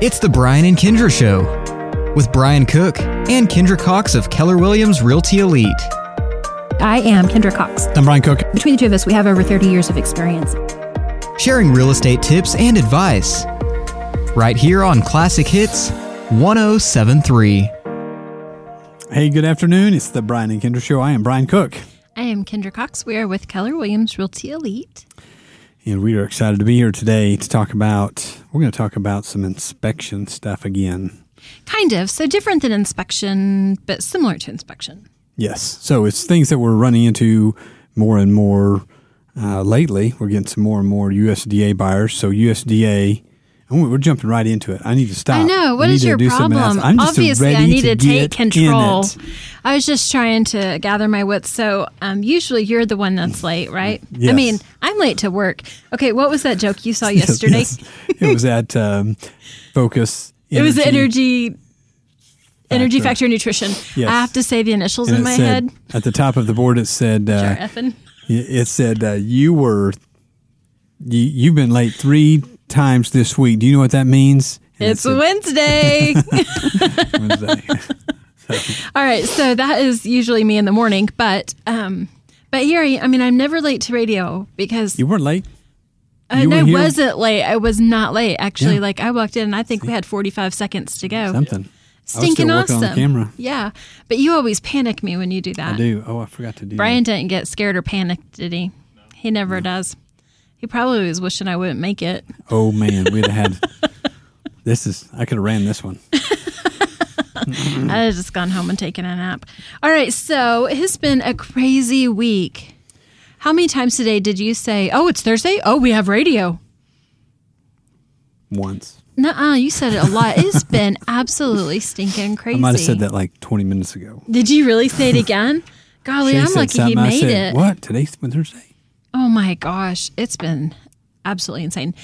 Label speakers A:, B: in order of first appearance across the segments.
A: It's the Brian and Kindra Show with Brian Cook and Kindra Cox of Keller Williams Realty Elite.
B: I am Kindra Cox.
C: I'm Brian Cook.
B: Between the two of us, we have over 30 years of experience.
A: Sharing real estate tips and advice. Right here on Classic Hits 1073.
C: Hey, good afternoon. It's the Brian and Kindra Show. I am Brian Cook.
B: I am Kindra Cox. We are with Keller Williams Realty Elite.
C: And we are excited to be here today to talk about, we're going to talk about some inspection stuff again.
B: Kind of. So different than inspection, but similar to inspection.
C: Yes. So it's things that we're running into more and more uh, lately. We're getting some more and more USDA buyers. So USDA, and we're jumping right into it. I need to stop.
B: I know. What
C: I need
B: is
C: to
B: your
C: do something else.
B: problem?
C: I'm just
B: Obviously, I need to, take control. I was just trying to gather my wits. So, um, usually you're the one that's late, right? I mean, I'm late to work. Okay, what was that joke you saw yesterday?
C: yes. It was at um, Focus.
B: It was the energy energy
C: Factor.
B: factor nutrition.
C: Yes.
B: I have to say the initials
C: And
B: in my
C: said,
B: head.
C: At the top of the board, it said, uh,
B: Sure, effing.
C: It said uh, you were you, you've been late three times this week. Do you know what that means? And it
B: It's
C: said
B: Wednesday.
C: Wednesday.
B: All right, so that is usually me in the morning, but um, but here I, I mean, I'm never late to radio because
C: you weren't late.
B: and
C: you
B: I wasn't late. I was not late actually.
C: Yeah.
B: Like I walked in, and I think we had 45 seconds to go.
C: Something. I was
B: Stinking awesome.
C: camera.
B: Yeah, but you always panic me when you do that.
C: I do. Oh, I forgot to do.
B: Brian
C: that.
B: didn't get scared or panicked, did he? He never does. He probably was wishing I wouldn't make it.
C: Oh man, we'd have had. this is. I could have ran this one.
B: I'd have just gone home and taken a nap. All right, so it's been a crazy week. How many times today did you say, "Oh, it's Thursday"? Oh, we have radio.
C: Once.
B: Nuh-uh, you said it a lot. It's been absolutely stinking crazy.
C: I might have said that like 20 minutes ago.
B: Did you really say it again? Golly,
C: Shay
B: I'm lucky he made
C: said,
B: it.
C: What? Today's Thursday.
B: Oh my gosh, it's been absolutely insane.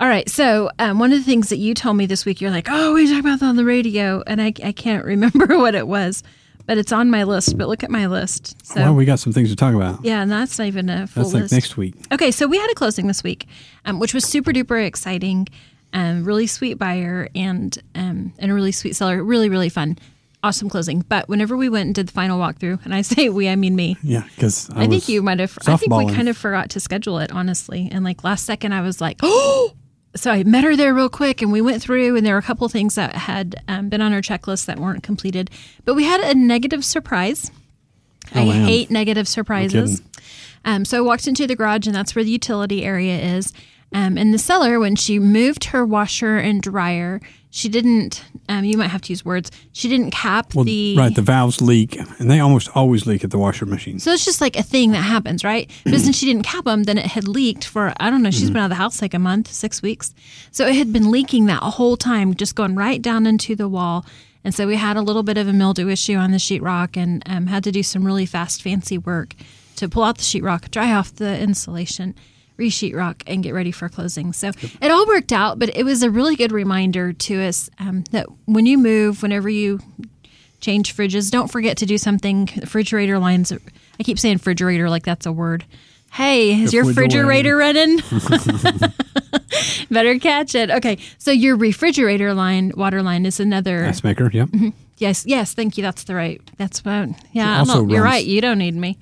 B: All right, so um, one of the things that you told me this week, you're like, "Oh, we talked about that on the radio," and I, I can't remember what it was, but it's on my list. But look at my list. So
C: well, we got some things to talk about.
B: yeah, and that's not even a full
C: That's like
B: list.
C: next week.
B: Okay, so we had a closing this week, um, which was super duper exciting. Um, really sweet buyer and um, and a really sweet seller. Really, really fun. Awesome closing. But whenever we went and did the final walkthrough, and I say we, I mean me.
C: Yeah, because I,
B: I, think you might have. I think we kind of forgot to schedule it, honestly. And like last second, I was like, oh. So I met her there real quick, and we went through, and there were a couple things that had um, been on our checklist that weren't completed. But we had a negative surprise. I
C: Oh, man.
B: hate negative surprises.
C: kidding.
B: Um, so I walked into the garage, and that's where the utility area is. Um, and the cellar, when she moved her washer and dryer, she didn't. Um, you might have to use words. She didn't cap
C: Well,
B: the
C: right, the valves leak, and they almost always leak at the washer machine.
B: so it's just like a thing that happens, right? But since she didn't cap them, then it had leaked for, I don't know, she's been out of the house like a month, six weeks. So it had been leaking that whole time, just going right down into the wall. And so we had a little bit of a mildew issue on the sheetrock and um, had to do some really fast, fancy work to pull out the sheetrock, dry off the insulation, re sheetrock, and get ready for closing. So it all worked out, but it was a really good reminder to us um, that when you move, whenever you change fridges. Don't forget to do something. Refrigerator lines. I keep saying refrigerator like that's a word. Hey, is your refrigerator running? Better catch it. Okay, so your refrigerator line, water line, is another.
C: Ice maker, yep.
B: Yes, yes. Thank you. That's the right. That's what. Yeah, I
C: also
B: don't- you're right. You don't need me.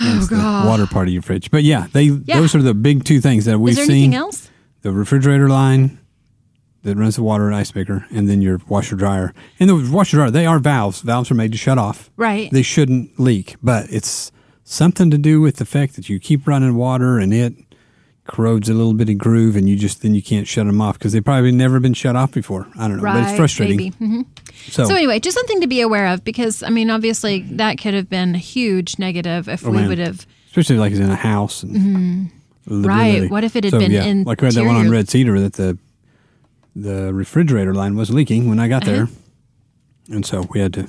C: Oh, the
B: God.
C: water part of your fridge. But yeah, they those are the big two things that we've
B: Is there
C: seen.
B: anything else?
C: The refrigerator line that runs the water and ice maker, and then your washer dryer. And the washer dryer, they are valves. Valves are made to shut off.
B: Right.
C: They shouldn't leak, but it's something to do with the fact that you keep running water and it corrodes a little bitty groove, and you just then you can't shut them off because they've probably never been shut off before. I don't know,
B: right.
C: but it's frustrating.
B: Maybe. Mm-hmm.
C: So,
B: So anyway, just something to be aware of because I mean, obviously, that could have been a huge negative if we would have.
C: especially like it's in a house. And
B: Mm-hmm. Right. What if it had
C: so,
B: been
C: yeah, like we had that one on? Red Cedar that the the refrigerator line was leaking when I got
B: Uh-huh.
C: there, and so we had to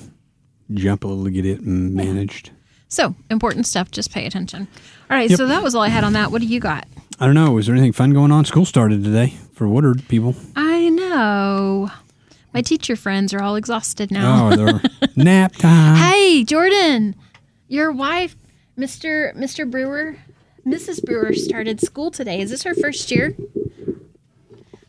C: jump a little to get it managed.
B: So important stuff. Just pay attention. All right.
C: Yep.
B: So that was all I had on that. What do you got?
C: I don't know. Was there anything fun going on? School started today for Woodward people.
B: I know. My teacher friends are all exhausted now.
C: Oh, they're nap time.
B: Hey, Jordan, your wife, Mr. Mr. Brewer, Mrs. Brewer started school today. Is this her first year?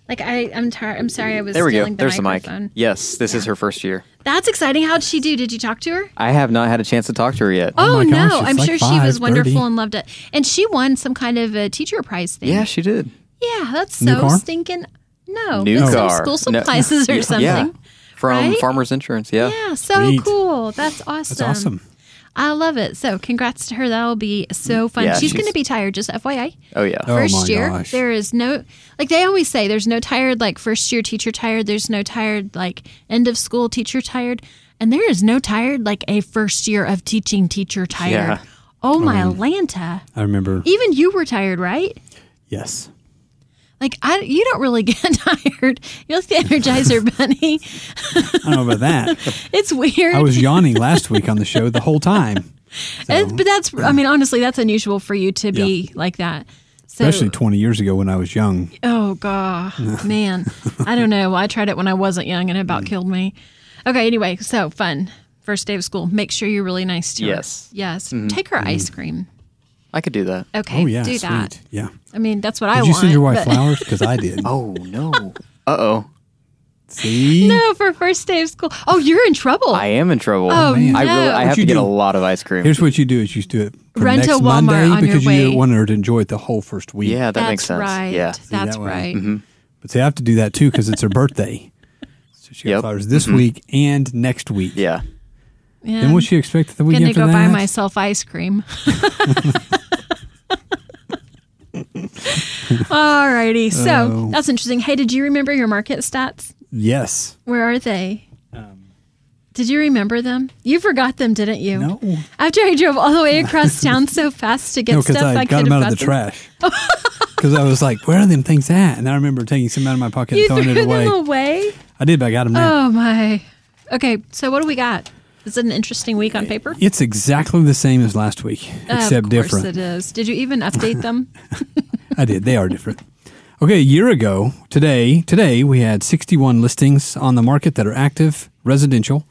B: Like I, I'm tired. I'm sorry. I was
D: There we go.
B: the
D: There's the mic.
B: microphone.
D: Yes, this is her first year.
B: That's exciting. How'd she do? Did you talk to her?
D: I have not had a chance to talk to her yet.
B: Oh, oh
C: my
B: no!
C: gosh,
B: I'm
C: like
B: sure she was
C: 5:30.
B: wonderful and loved it. And she won some kind of a teacher prize thing.
D: Yeah, she did.
B: Yeah, that's
C: New
B: so
C: car?
B: stinking. No,
D: New
B: it's some
D: car.
B: school
D: No.
B: supplies or something.
D: Yeah, from
B: right?
D: Farmers Insurance. Yeah.
B: Yeah, so
C: Sweet.
B: cool. That's awesome.
C: That's awesome.
B: I love it. So, congrats to her. That'll be so mm. fun.
D: Yeah,
B: she's,
D: she's-
B: going to be tired, just FYI.
D: Oh yeah.
C: Oh,
B: First
C: my
B: year,
C: gosh.
B: there is no, like they always say, there's no tired, like first year teacher tired. There's no tired, like end of school teacher tired. And there is no tired, like a first year of teaching teacher tired.
D: Yeah.
B: Oh, my Atlanta.
C: I remember.
B: Even you were tired, right?
C: Yes.
B: Like I, you don't really get tired. You're like the Energizer Bunny.
C: I don't know about that.
B: It's weird.
C: I was yawning last week on the show the whole time, uh,
B: And- but that's, I mean, honestly, that's unusual for you to be like that. So,
C: especially 20 years ago when I was young.
B: oh god, man, I don't know. I tried it when I wasn't young, and it
C: Mm.
B: about killed me. Okay, anyway, so fun. First day of school. Make sure you're really nice to her.
D: Yes.
B: her. Yes. Mm-hmm. Take her mm-hmm. ice cream.
D: I could do that.
B: Okay.
C: Oh, yeah.
B: Do
C: sweet.
B: that.
C: Yeah.
B: I mean, that's what I want.
C: Did you
B: want.
C: send your wife
B: but-
C: flowers? Because I did.
D: Oh no. uh oh.
C: See?
B: No, for first day of school. Oh, you're in trouble.
D: I am in trouble.
B: Oh,
C: man.
D: I
B: no.
D: really I
C: What
D: have
C: you
D: to get
C: do?
D: a lot of ice cream.
C: Here's what you do: is you do it for
B: Rent a
C: next
B: Walmart
C: Monday
B: on your
C: because
B: way.
C: you want her to enjoy it the whole first week.
D: yeah, that
B: that's
D: makes sense.
B: right.
D: Yeah.
B: That's
C: that way.
B: right.
C: But they have to do that too because it's her birthday. So she got
D: Yep. Mm-hmm.
C: flowers this week and next week.
D: Yeah.
B: Yeah.
C: Then what she expect the week
B: gonna
C: after
B: go
C: that?
B: buy myself ice cream. Alrighty, so
C: Oh.
B: that's interesting. Hey, did you remember your market stats?
C: yes.
B: Where are they? Um, did you remember them? You forgot them, didn't you?
C: No.
B: After I drove all the way across town so fast to get
C: No, because
B: stuff,
C: I,
B: I,
C: got
B: could
C: them
B: have
C: out of the
B: them.
C: trash. Because I was like, "Where are them things at?" And I remember taking some out of my pocket
B: You
C: and throwing
B: threw
C: it away.
B: them away.
C: I did, but I got them now.
B: Oh my. Okay, so what do we got? Is it an interesting week on paper?
C: It's exactly the same as last week, except
B: of course
C: different.
B: it is. Did you even update them?
C: I did. They are different. Okay, a year ago today, today we had 61 listings on the market that are active residential.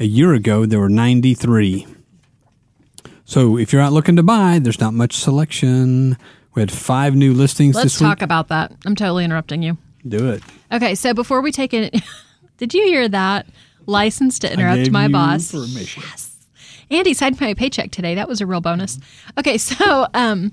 C: A year ago there were 93. So if you're out looking to buy, there's not much selection. We had five new listings
B: Let's
C: this week.
B: talk about that. I'm totally interrupting you.
C: Do it.
B: Okay, so before we take it, did you hear that? License to interrupt
C: gave
B: my boss.
C: permission.
B: Andy signed my paycheck today. That was a real bonus. Okay, so um,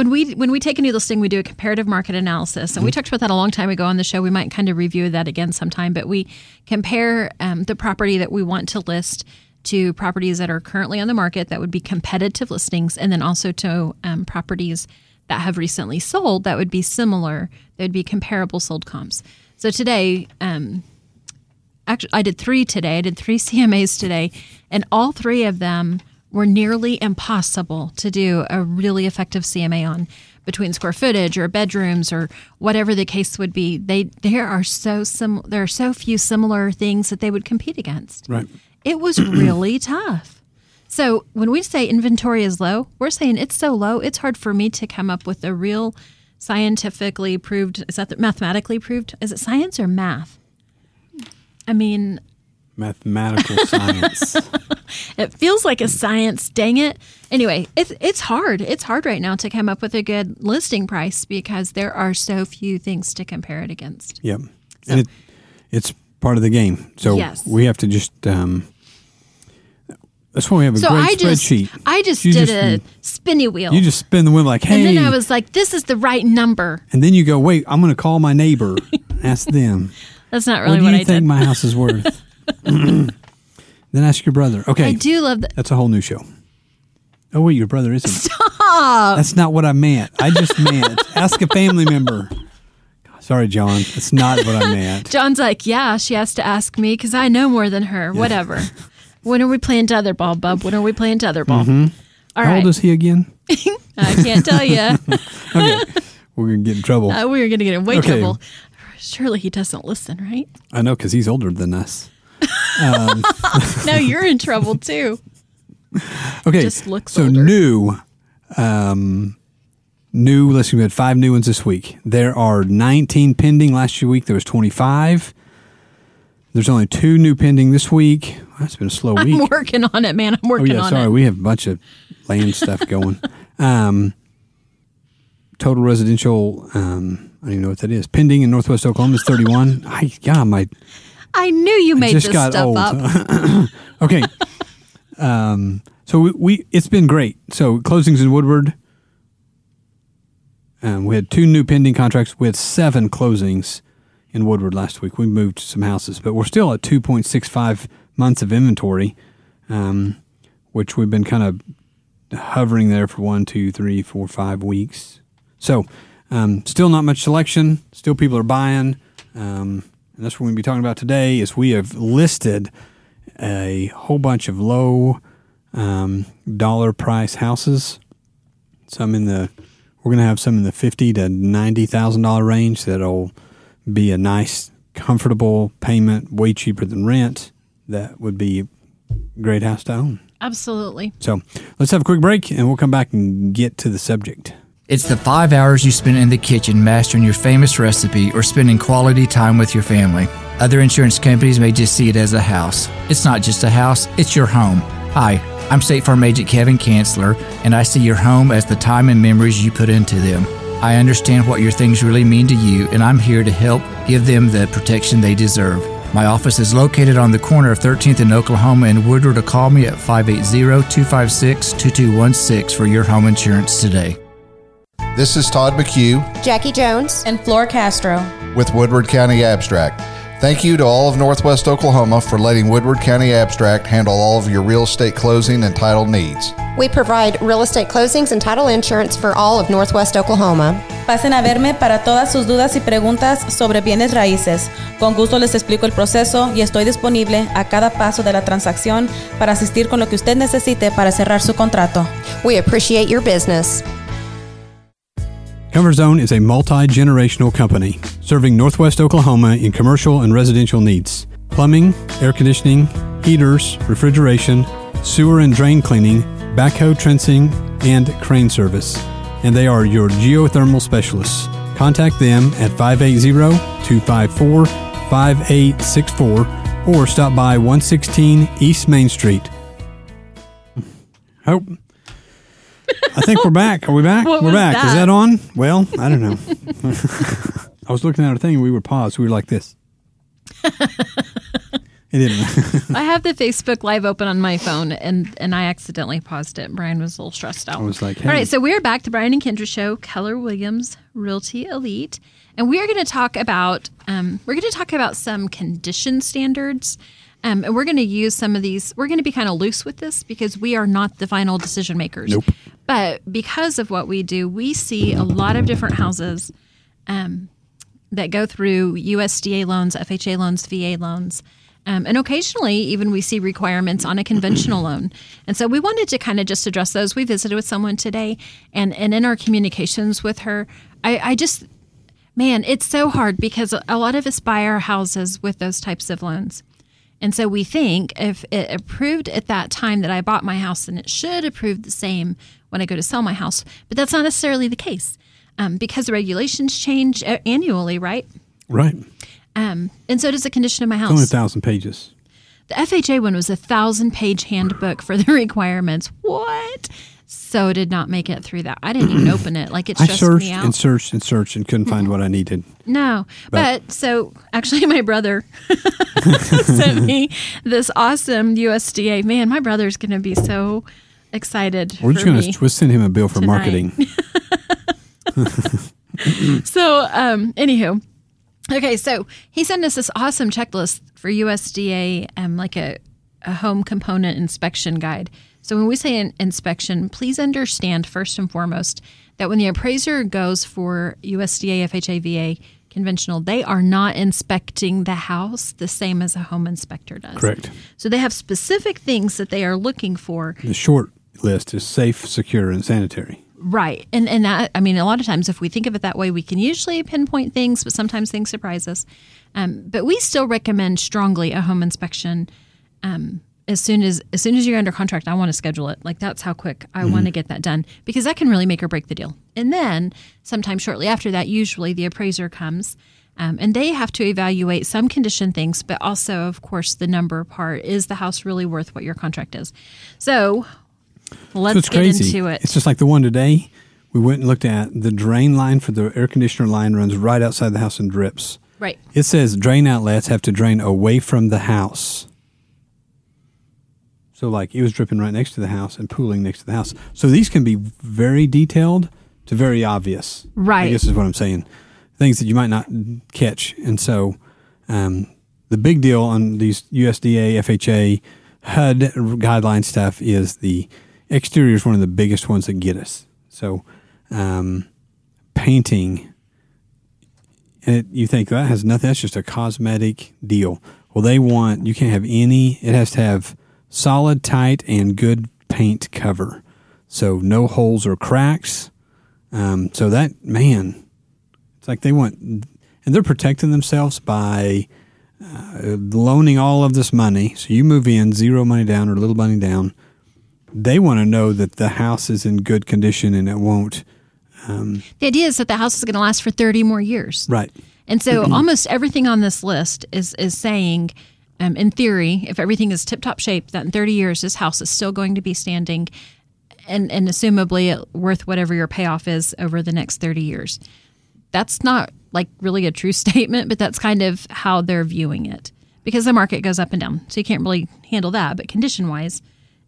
B: when we when we take a new listing, we do a comparative market analysis, and we talked about that a long time ago on the show. We might kind of review that again sometime, but we compare um, the property that we want to list to properties that are currently on the market that would be competitive listings, and then also to um, properties that have recently sold that would be similar. That would be comparable sold comps. So today, um, actually I did three today. I did three CMAs today, and all three of them were nearly impossible to do a really effective CMA on between square footage or bedrooms or whatever the case would be. They there are so sim there are so few similar things that they would compete against.
C: Right.
B: It was really tough. So when we say inventory is low, we're saying it's so low, it's hard for me to come up with a real scientifically proved is that the, mathematically proved? Is it science or math? I mean,
C: Mathematical science.
B: it feels like a science, dang it. Anyway, it's it's hard. It's hard right now to come up with a good listing price because there are so few things to compare it against.
C: Yep. And it, it's part of the game. So
B: Yes.
C: we have to just. Um, that's why we have a
B: So
C: great
B: I just
C: spreadsheet.
B: I just
C: You
B: did
C: just-
B: a spinny wheel.
C: You just spin the wheel like, hey.
B: and then I was like, this is the right number.
C: and then you go, wait, I'm going to call my neighbor, ask them.
B: That's not
C: what
B: really
C: do
B: what,
C: you
B: I
C: think
B: did.
C: my house is worth? then ask your brother. Okay.
B: I do love that.
C: That's a whole new show. Oh, wait, your brother isn't. Stop. That's not what I meant. I just meant ask a family member. Sorry, John. That's not what I meant.
B: John's like, yeah, she has to ask me because I know more than her. Whatever. when are we playing tetherball, bub? When are we playing tetherball? All
C: Mm-hmm. How
B: right.
C: old is he again?
B: I can't tell you.
C: Okay. We're going to get in trouble.
B: Uh, we're going to get in way
C: Okay.
B: trouble. Surely he doesn't listen, right?
C: I know because he's older than us.
B: No, you're in trouble too.
C: Okay.
B: Just looks
C: so
B: older.
C: new, um, new. Let's see, we had five new ones this week. There are 19 pending. Last week there was 25. There's only two new pending this week. That's been a slow week.
B: I'm working on it, man. I'm working Oh
C: yeah,
B: on
C: sorry.
B: it.
C: We have a bunch of land stuff going. Um, total residential um, I don't even know what that is. Pending in Northwest Oklahoma is 31. I, God, my
B: I knew you made this stuff
C: old.
B: up.
C: okay. um, so we, we it's been great. So closings in Woodward. Um, we had two new pending contracts with seven closings in Woodward last week. We moved some houses, but we're still at 2.65 months of inventory, um, which we've been kind of hovering there for one, two, three, four, five weeks. So um, still not much selection. Still people are buying. Um, and that's what we're going to be talking about today is we have listed a whole bunch of low um, dollar price houses. Some in the we're going to have some in the fifty to ninety thousand dollar range that'll be a nice, comfortable payment, way cheaper than rent. That would be a great house to own.
B: Absolutely.
C: So let's have a quick break, and we'll come back and get to the subject.
E: It's the five hours you spend in the kitchen mastering your famous recipe or spending quality time with your family. Other insurance companies may just see it as a house. It's not just a house, it's your home. Hi, I'm State Farm Agent Kevin Chancellor, and I see your home as the time and memories you put into them. I understand what your things really mean to you, and I'm here to help give them the protection they deserve. My office is located on the corner of 13th and Oklahoma and Woodward to call me at 580-256-2216 for your home insurance today.
F: This is Todd McHugh
G: Jackie Jones.
H: and Flor Castro.
F: with Woodward County Abstract. Thank you to all of Northwest Oklahoma for letting Woodward County Abstract handle all of your real estate closing and title needs.
G: We provide real estate closings and title insurance for all of Northwest Oklahoma.
H: Pasen a verme para todas sus dudas y preguntas sobre bienes raíces. Con gusto les explico el proceso y estoy disponible a cada paso de la transacción para asistir con lo que usted necesite para cerrar su contrato.
G: We appreciate your business.
C: Comfort Zone is a multi generational company serving Northwest Oklahoma in commercial and residential needs plumbing, air conditioning, heaters, refrigeration, sewer and drain cleaning, backhoe trenching, and crane service. And they are your geothermal specialists. Contact them at 580 254 5864 or stop by 116 East Main Street. Hope. I think we're back. Are we back?
B: What
C: we're back. Is
B: that?
C: that on? Well, I don't know. I was looking at our thing and we were paused. We were like this. it didn't.
B: I have the Facebook Live open on my phone, and and I accidentally paused it. Brian was a little stressed out.
C: I was like,
B: all
C: hey.
B: right, so we're back to Brian and Kindra show, Keller Williams Realty Elite, and we are going to talk about um, we're going to talk about some condition standards. Um, and we're going to use some of these. We're going to be kind of loose with this because we are not the final decision makers.
C: Nope.
B: But because of what we do, we see a lot of different houses um, that go through USDA loans, FHA loans, VA loans. Um, and occasionally, even we see requirements on a conventional loan. And so we wanted to kind of just address those. We visited with someone today, and, and in our communications with her, I, I just, man, it's so hard because a lot of us buy our houses with those types of loans. And so we think if it approved at that time that I bought my house, then it should approve the same when I go to sell my house. But that's not necessarily the case um, because the regulations change annually, right?
C: right.
B: Um, and so does the condition of my house.
C: Only a thousand pages.
B: The FHA one was a thousand page handbook for the requirements. What? So did not make it through that. I didn't even open it. Like it
C: I
B: stressed
C: searched
B: me out.
C: and searched and searched and couldn't find what I needed.
B: No,
C: But-
B: but, so actually, my brother sent me this awesome USDA. Man, my brother's going to be so excited.
C: We're just going to send him a bill for
B: tonight.
C: marketing.
B: So, um, anywho, okay, so he sent us this awesome checklist for USDA, um, like a, a home component inspection guide. So, when we say an inspection, please understand first and foremost that when the appraiser goes for USDA, FHA, VA, conventional, they are not inspecting the house the same as a home inspector does.
C: Correct.
B: So, they have specific things that they are looking for
C: The short list is safe, secure, and sanitary.
B: Right. And and that I mean a lot of times if we think of it that way we can usually pinpoint things but sometimes things surprise us. Um, but we still recommend strongly a home inspection um, as soon as as soon as you're under contract I want to schedule it. Like that's how quick I want to get that done because that can really make or break the deal. And then sometime shortly after that usually the appraiser comes um, and they have to evaluate some condition things, but also, of course, the number part. Is the house really worth what your contract is? So let's
C: so
B: get
C: crazy.
B: into it.
C: It's just like the one today. we went and looked at the drain line for the air conditioner line runs right outside the house and drips.
B: Right.
C: It says drain outlets have to drain away from the house. So, like, it was dripping right next to the house and pooling next to the house. So, these can be very detailed to very obvious. I
B: Right.
C: guess is what I'm saying. Things that you might not catch. And so, um, the big deal on these USDA, FHA, HUD guideline stuff is the exterior is one of the biggest ones that get us. So, um, painting it, you think that has nothing. That's just a cosmetic deal. Well, they want you can't have any. It has to have solid, tight, and good paint cover. So no holes or cracks. Um, so that man, it's like they want, and they're protecting themselves by uh, loaning all of this money. So you move in, zero money down or little money down. They want to know that the house is in good condition and it won't. Um,
B: The idea is that the house is going to last for 30 more years.
C: right.
B: And so almost everything on this list is is saying, um, in theory, if everything is tip top shape, that in 30 years this house is still going to be standing, and and assumably worth whatever your payoff is over the next 30 years. That's not like really a true statement, but that's kind of how they're viewing it because the market goes up and down, so you can't really handle that. But condition wise,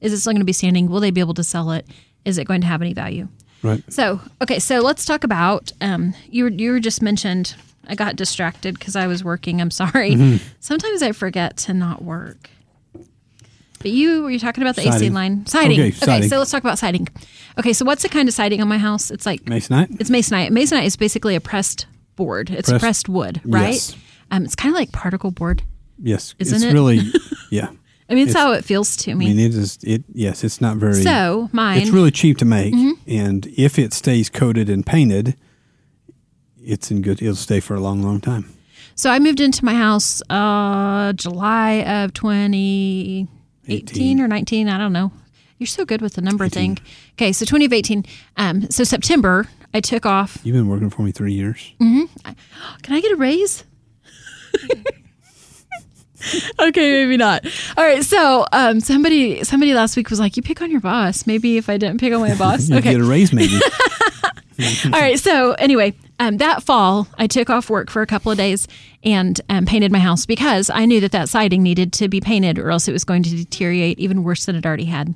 B: is it still going to be standing? Will they be able to sell it? Is it going to have any value?
C: Right.
B: So, okay, so let's talk about um, you. Were, you were just mentioned. I got distracted because I was working. I'm sorry.
C: Mm-hmm.
B: Sometimes I forget to not work. But you were you talking about the AC line siding?
C: Okay, siding.
B: so let's talk about siding. Okay, so what's the kind of siding on my house? It's like
C: Masonite.
B: it's masonite. Masonite is basically a pressed board. It's
C: Pressed-
B: pressed, wood, right?
C: Yes.
B: Um, it's kind of like particle board.
C: Yes,
B: Isn't
C: it's
B: it?
C: really, yeah.
B: I mean, it's,
C: It's-
B: how it feels to me.
C: I
B: me.
C: mean, it is. It yes, it's not very.
B: so mine. Mm-hmm.
C: it's really cheap to make, and if it stays coated and painted, it's in good. It'll stay for a long, long time.
B: So I moved into my house uh, July of 2018
C: 18.
B: or 19. I don't know. You're so good with the number thing. Okay, so 2018. Um, so September, I took off.
C: You've been working for me three years. Hmm.
B: Can I get a raise? okay, maybe not. All right, so um, somebody somebody last week was like, "You pick on your boss." Maybe if I didn't pick on my boss,
C: You
B: okay.
C: get a raise, maybe.
B: All right. So anyway, um, that fall, I took off work for a couple of days and um, painted my house because I knew that that siding needed to be painted, or else it was going to deteriorate even worse than it already had.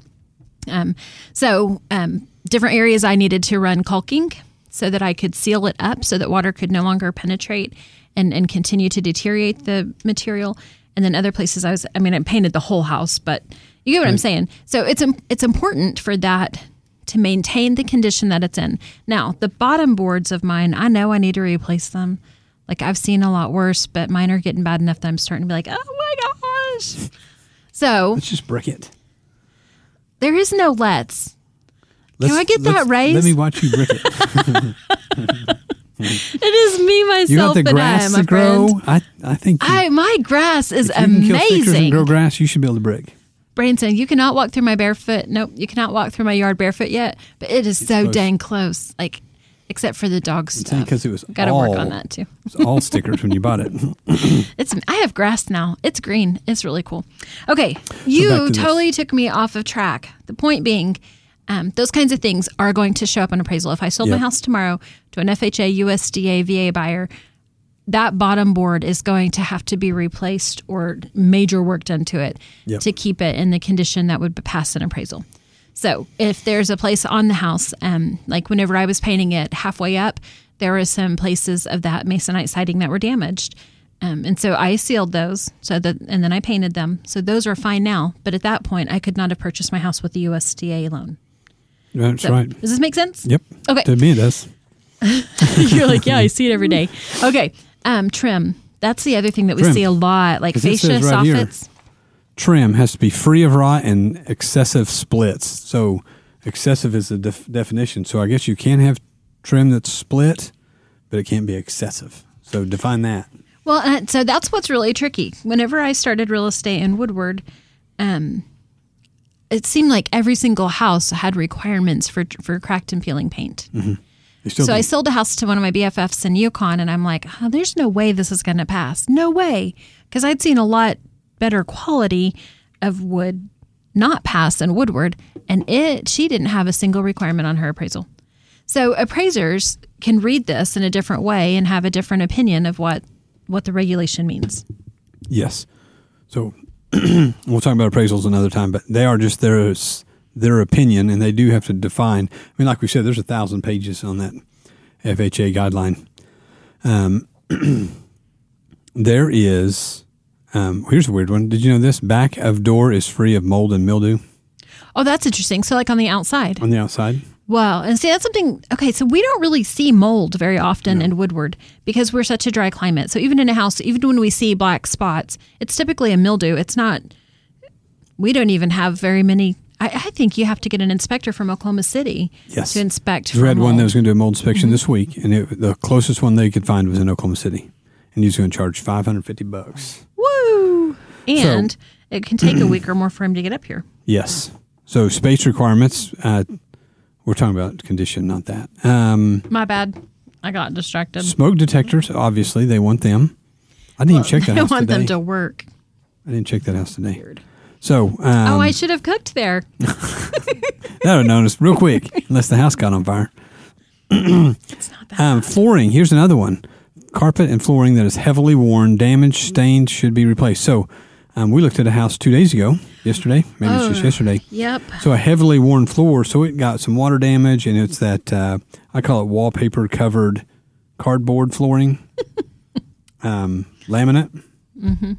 B: Um, so um, different areas I needed to run caulking so that I could seal it up, so that water could no longer penetrate and and continue to deteriorate the material. And then other places, I was, I mean, I painted the whole house, but you get what I'm saying. So it's it's important for that to maintain the condition that it's in. Now, the bottom boards of mine, I know I need to replace them. Like I've seen a lot worse, but mine are getting bad enough that I'm starting to be like, oh my gosh. So
C: Let's just brick it.
B: there is no let's.
C: Let's,
B: I get that raise?
C: Let me watch you brick it.
B: It is me,
C: You
B: myself,
C: got the
B: and I,
C: grass
B: my
C: to grow.
B: friend.
C: I I think you,
B: I my grass is
C: if you can kill stickers and
B: amazing.
C: grow grass. You should able to brick.
B: Branson, you cannot walk through my barefoot. Nope, you cannot walk through my yard barefoot yet. But it is so
C: close.
B: dang close. Like, except for the dog stuff.
C: because it was
B: Got to work on that too.
C: It's all stickers when you bought it.
B: It's I have grass now. It's green. It's really cool. Okay, you
C: to this.
B: totally took me off of track. The point being, um, those kinds of things are going to show up on appraisal. If I sold my house tomorrow to an FHA, USDA, VA buyer, that bottom board is going to have to be replaced or major work done to it
C: Yep.
B: to keep it in the condition that would pass an appraisal. So if there's a place on the house, um, like whenever I was painting it halfway up, there were some places of that masonite siding that were damaged. Um, and so I sealed those so that, and then I painted them. So those are fine now. But at that point, I could not have purchased my house with the USDA loan.
C: That's
B: So
C: right.
B: does this make sense?
C: Yep.
B: Okay.
C: To me, it does.
B: You're like, yeah, I see it every day. Okay. Um, trim. That's the other thing that we
C: Trim.
B: see a lot, like fascia
C: right here.
B: soffits.
C: Trim has to be free of rot and excessive splits. So excessive is the def- definition. So I guess you can have trim that's split, but it can't be excessive. So define that.
B: Well, uh, so that's what's really tricky. Whenever I started real estate in Woodward, um, it seemed like every single house had requirements for for cracked and peeling paint.
C: Mm-hmm. Still
B: So I sold a house to one of my BFFs in Yukon, and I'm like, oh, there's no way this is going to pass. No way. Because I'd seen a lot better quality of wood not pass in Woodward, and it she didn't have a single requirement on her appraisal. So appraisers can read this in a different way and have a different opinion of what what the regulation means.
C: Yes. So we'll talk about appraisals another time, but they are just their their opinion, and they do have to define. I mean, like we said, there's a thousand pages on that FHA guideline. Um, there is. Um, here's a weird one. Did you know this? Back of door is free of mold and mildew
B: Oh, that's interesting. So like on the outside.
C: on the outside.
B: Well, and see, that's something. Okay, so we don't really see mold very often in Woodward because we're such a dry climate. So even in a house, even when we see black spots, it's typically a mildew. It's not. We don't even have very many. I, I think you have to get an inspector from Oklahoma City
C: Yes.
B: to inspect.
C: We had one that was going to do a mold inspection this week, and it, the closest one they could find was in Oklahoma City, and he was going to charge 550 bucks.
B: Woo! And it can take a week or more for him to get up here.
C: Yes. So space requirements. Uh, we're talking about condition, not that. Um,
B: My bad. I got distracted.
C: smoke detectors. Obviously, they want them. I didn't even check that
B: I
C: house
B: want
C: today.
B: them to work.
C: I didn't check that house today. So, um,
B: oh, I should have cooked there.
C: that would have noticed real quick, unless the house got on fire.
B: It's not that.
C: Um, flooring. Here's another one. Carpet and flooring that is heavily worn, damaged, stained should be replaced. So, um, we looked at a house two days ago, yesterday, maybe it's just yesterday.
B: Yep.
C: So a heavily worn floor, so it got some water damage, and it's that uh, I call it wallpaper covered cardboard flooring, um, laminate, mm-hmm.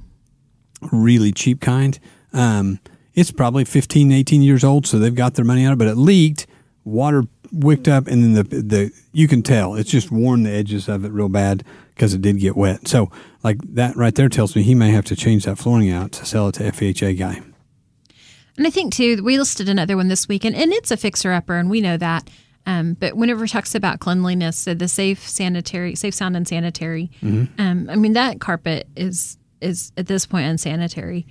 C: really cheap kind. Um, it's probably 15, 18 years old, so they've got their money out of it. But it leaked, water wicked up, and then the the you can tell it's just worn the edges of it real bad because it did get wet. So like that right there tells me he may have to change that flooring out to sell it to FHA guy.
B: And I think too, we listed another one this week, and, and it's a fixer upper, and we know that. Um, but whenever it talks about cleanliness, so the safe sanitary, safe sound and sanitary, um, I mean that carpet is is at this point unsanitary,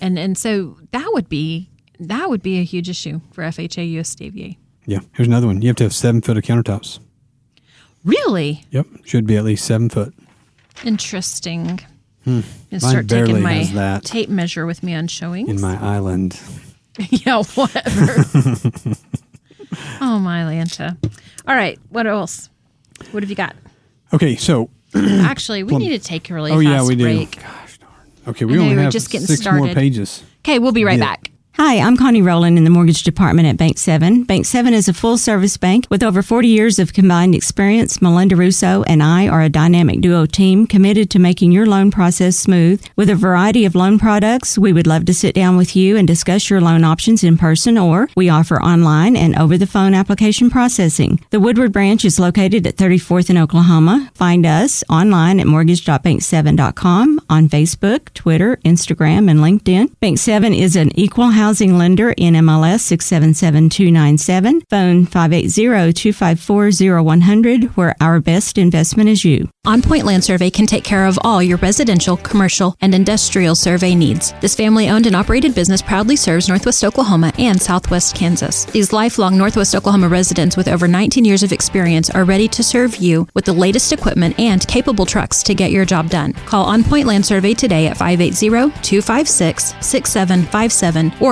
B: and and so that would be that would be a huge issue for FHA USDVA.
C: Yeah, here's another one. You have to have seven foot of countertops.
B: Really
C: Yep, should be at least seven foot.
B: interesting.
C: Hmm. Mine
B: start
C: barely
B: taking my
C: has that.
B: tape measure with me on showings.
C: in my island.
B: yeah, whatever. oh my Lanta. All right, what else? What have you got?
C: Okay, so
B: Actually, we need to take a really
C: oh
B: fast
C: yeah, we do.
B: break.
C: Gosh darn. Okay, we
B: I know,
C: only
B: we're
C: have
B: just getting
C: six more
B: started.
C: pages.
B: Okay, we'll be right
C: Yeah.
B: back.
I: Hi, I'm Connie Rowland in the mortgage department at Bank 7. Bank 7 is a full service bank with over 40 years of combined experience. Melinda Russo and I are a dynamic duo team committed to making your loan process smooth. With a variety of loan products, we would love to sit down with you and discuss your loan options in person or we offer online and over the phone application processing. The Woodward branch is located at 34th in Oklahoma. Find us online at mortgage.bank7.com on Facebook, Twitter, Instagram, and LinkedIn. Bank 7 is an equal housing lender in MLS 677297, phone 580-254-0100, where our best investment is you.
B: On Point Land Survey can take care of all your residential, commercial, and industrial survey needs. This family owned and operated business proudly serves Northwest Oklahoma and Southwest Kansas. These lifelong Northwest Oklahoma residents with over 19 years of experience are ready to serve you with the latest equipment and capable trucks to get your job done. Call On Point Land Survey today at 580 256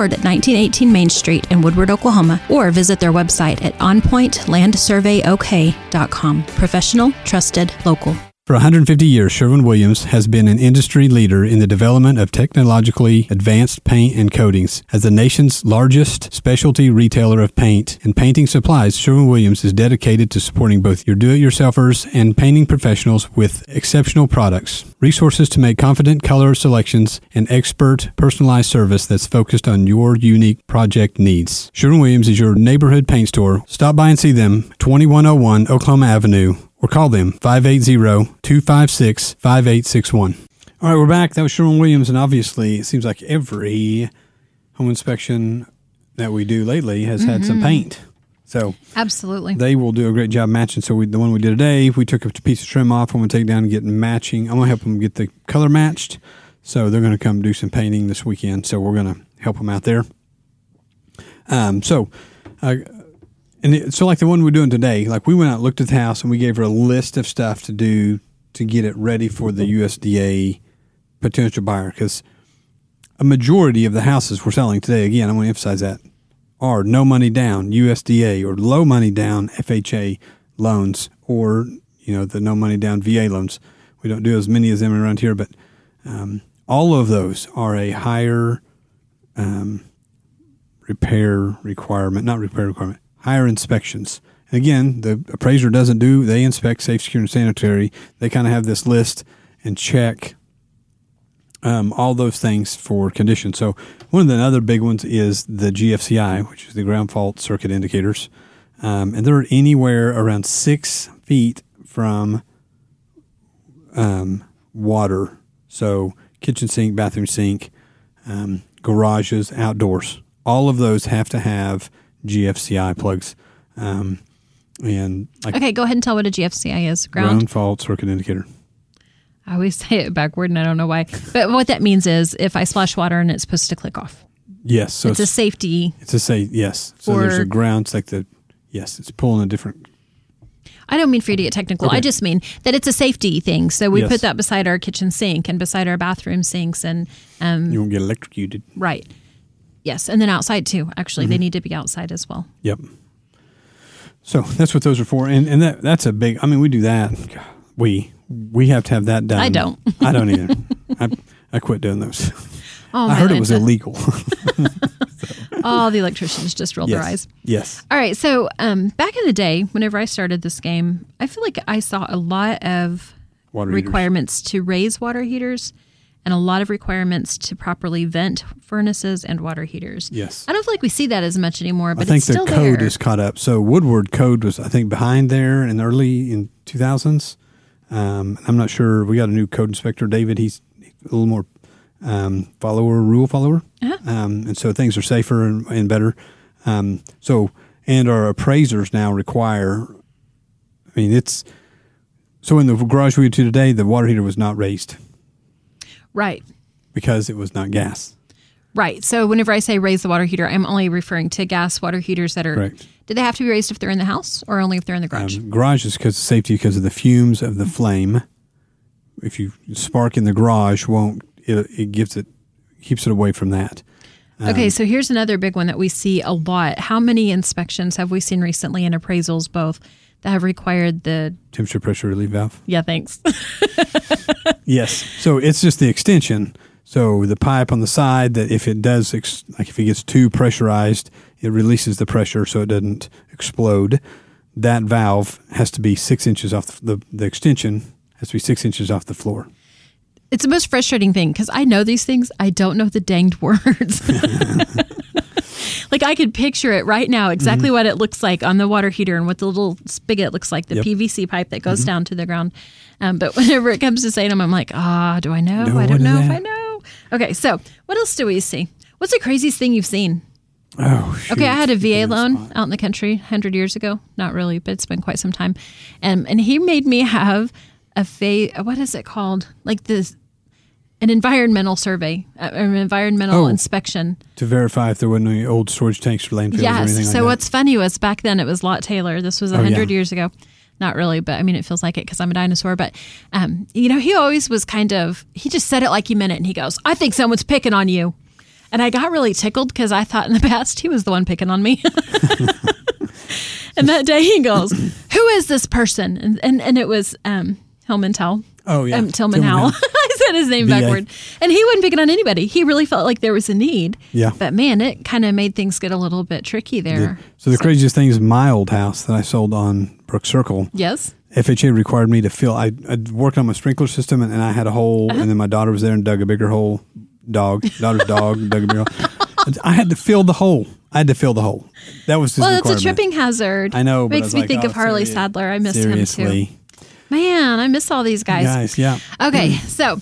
B: 6757 at 1918 Main Street in Woodward, Oklahoma, or visit their website at onpointlandsurveyok.com. Professional, trusted, local.
C: For 150 years, Sherwin Williams has been an industry leader in the development of technologically advanced paint and coatings. As the nation's largest specialty retailer of paint and painting supplies, Sherwin Williams is dedicated to supporting both your do-it-yourselfers and painting professionals with exceptional products, resources to make confident color selections, and expert personalized service that's focused on your unique project needs. Sherwin Williams is your neighborhood paint store. Stop by and see them, 2101 Oklahoma Avenue, or call them 580-256-5861. All right, we're back. That was Sherwin Williams, and obviously it seems like every home inspection that we do lately has had some paint. So
B: Absolutely.
C: they will do a great job matching. So we, the one we did today, we took a piece of trim off. I'm going to take down and get matching. I'm going to help them get the color matched. So they're going to come do some painting this weekend. So we're going to help them out there. Um, so, uh, and so like the one we're doing today, like we went out, looked at the house, and we gave her a list of stuff to do to get it ready for the USDA potential buyer. Because a majority of the houses we're selling today, again, I'm going to emphasize that, are no money down USDA or low money down FHA loans or you know the no money down VA loans. We don't do as many as them around here, but um, all of those are a higher um, repair requirement, not repair requirement, higher inspections. Again, the appraiser doesn't do, they inspect safe, secure, and sanitary. They kind of have this list and check um, all those things for condition. So, one of the other big ones is the GFCI, which is the ground fault circuit indicators. Um, and they're anywhere around six feet from um, water. So, kitchen sink, bathroom sink, um, garages, outdoors. All of those have to have GFCI plugs. Um, and like
B: Okay, go ahead and tell what a GFCI is. Ground.
C: ground fault circuit indicator.
B: I always say it backward, and I don't know why. But what that means is if I splash water and it's supposed to click off,
C: Yes. So
B: it's a safety.
C: It's a say yes. So there's a ground. It's like the yes. It's pulling a different.
B: I don't mean for you to get technical. I just mean that it's a safety thing. So we
C: Yes.
B: put that beside our kitchen sink and beside our bathroom sinks, and um,
C: You won't get electrocuted.
B: right. Yes, and then outside too. Actually,
C: Mm-hmm.
B: they need to be outside as well.
C: Yep. So that's what those are for, and and that that's a big. I mean, we do that. We we have to have that done.
B: I don't.
C: I don't either. I I quit doing those.
B: Oh,
C: I heard it was illegal.
B: All the electricians just rolled their eyes.
C: yes. Yes.
B: All right. So um, back in the day, whenever I started this game, I feel like I saw a lot of
C: Water heaters.
B: requirements to raise water heaters and a lot of requirements to properly vent furnaces and water heaters.
C: Yes.
B: I don't feel like we see that as much anymore, but
C: I think the code
B: there.
C: is caught up. So Woodward code was, I think, behind there in the early in 2000s. Um, I'm not sure. We got a new code inspector, David. He's a little more um, follower, rule follower,
B: Uh-huh.
C: um, and so things are safer and, and better. Um, so, and our appraisers now require. I mean, it's so in the garage we went to today, the water heater was not raised
B: right.
C: because it was not gas.
B: Right. So whenever I say raise the water heater, I'm only referring to gas water heaters that are.
C: Correct.
B: Do they have to be raised if they're in the house or only if they're in the garage?
C: Um, garage is because of safety, because of the fumes of the flame. If you spark in the garage, won't it? It gives it keeps it away from that.
B: okay. So here's another big one that we see a lot. How many inspections have we seen recently in appraisals, both that have required the?
C: Temperature pressure relief valve.
B: Yeah. Thanks.
C: Yes. So it's just the extension. So the pipe on the side that if it does, ex- like if it gets too pressurized, it releases the pressure so it doesn't explode. That valve has to be six inches off the, the, the extension has to be six inches off the floor.
B: It's the most frustrating thing because I know these things. I don't know the danged words. like I could picture it right now, exactly what it looks like on the water heater and what the little spigot looks like, the
C: Yep.
B: PVC pipe that goes down to the ground. Um, but whenever it comes to saying them, I'm like, ah, do I know?
C: No,
B: I don't know if? I know. Okay, so what else do we see? What's the craziest thing you've seen?
C: Oh, shoot.
B: Okay, I had a VA loan
C: spot.
B: out in the country 100 years ago. Not really, but it's been quite some time. And and he made me have a fa- what is it called? Like this an environmental survey, uh, an environmental
C: Oh.
B: inspection.
C: to verify if there wasn't any old storage tanks for landfills or
B: Yes.
C: anything like
B: so what's funny was back then it was Lot Taylor. This was
C: Oh,
B: 100
C: yeah.
B: years ago. Not really, but I mean, it feels like it because I'm a dinosaur. But, um, you know, he always was kind of, he just said it like he meant it. And he goes, I think someone's picking on you. And I got really tickled because I thought in the past he was the one picking on me. and that day he goes, Who is this person? And and, and it was um, Hillman Tell.
C: Oh, yeah.
B: Um, Tillman,
C: Tillman
B: Howell. I said his name
C: VA.
B: backward. And he wouldn't pick it on anybody. He really felt like there was a need.
C: Yeah.
B: But man, it kind of made things get a little bit tricky there.
C: So the craziest thing is my old house that I sold on Brook Circle.
B: Yes.
C: FHA required me to fill. I I'd worked on my sprinkler system and, and I had a hole,
B: Uh-huh.
C: and then my daughter was there and dug a bigger hole. Dog, daughter's dog dug a bigger hole. I had to fill the hole. I had to fill the hole. That was just
B: Well, it's a tripping hazard.
C: I know. But I
B: Makes
C: was
B: me
C: like,
B: think
C: oh,
B: of Harley
C: serious-
B: Sadler. I miss him too. Man, I miss all these guys.
C: Guys, yeah.
B: Okay, so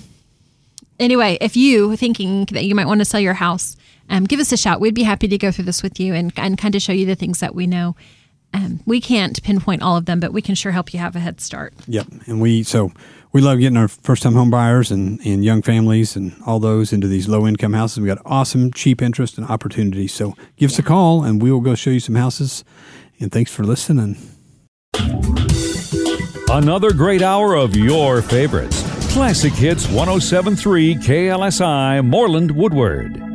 B: anyway, if you thinking that you might want to sell your house, um, give us a shout. We'd be happy to go through this with you and, and kind of show you the things that we know. Um, we can't pinpoint all of them, but we can sure help you have a head start.
C: Yep. And we so we love getting our first time home buyers and, and young families and all those into these low income houses. We got awesome cheap interest and opportunities. So give us a call and we will go show you some houses. And thanks for listening.
J: Another great hour of your favorites. Classic Hits 1073 KLSI Moreland Woodward.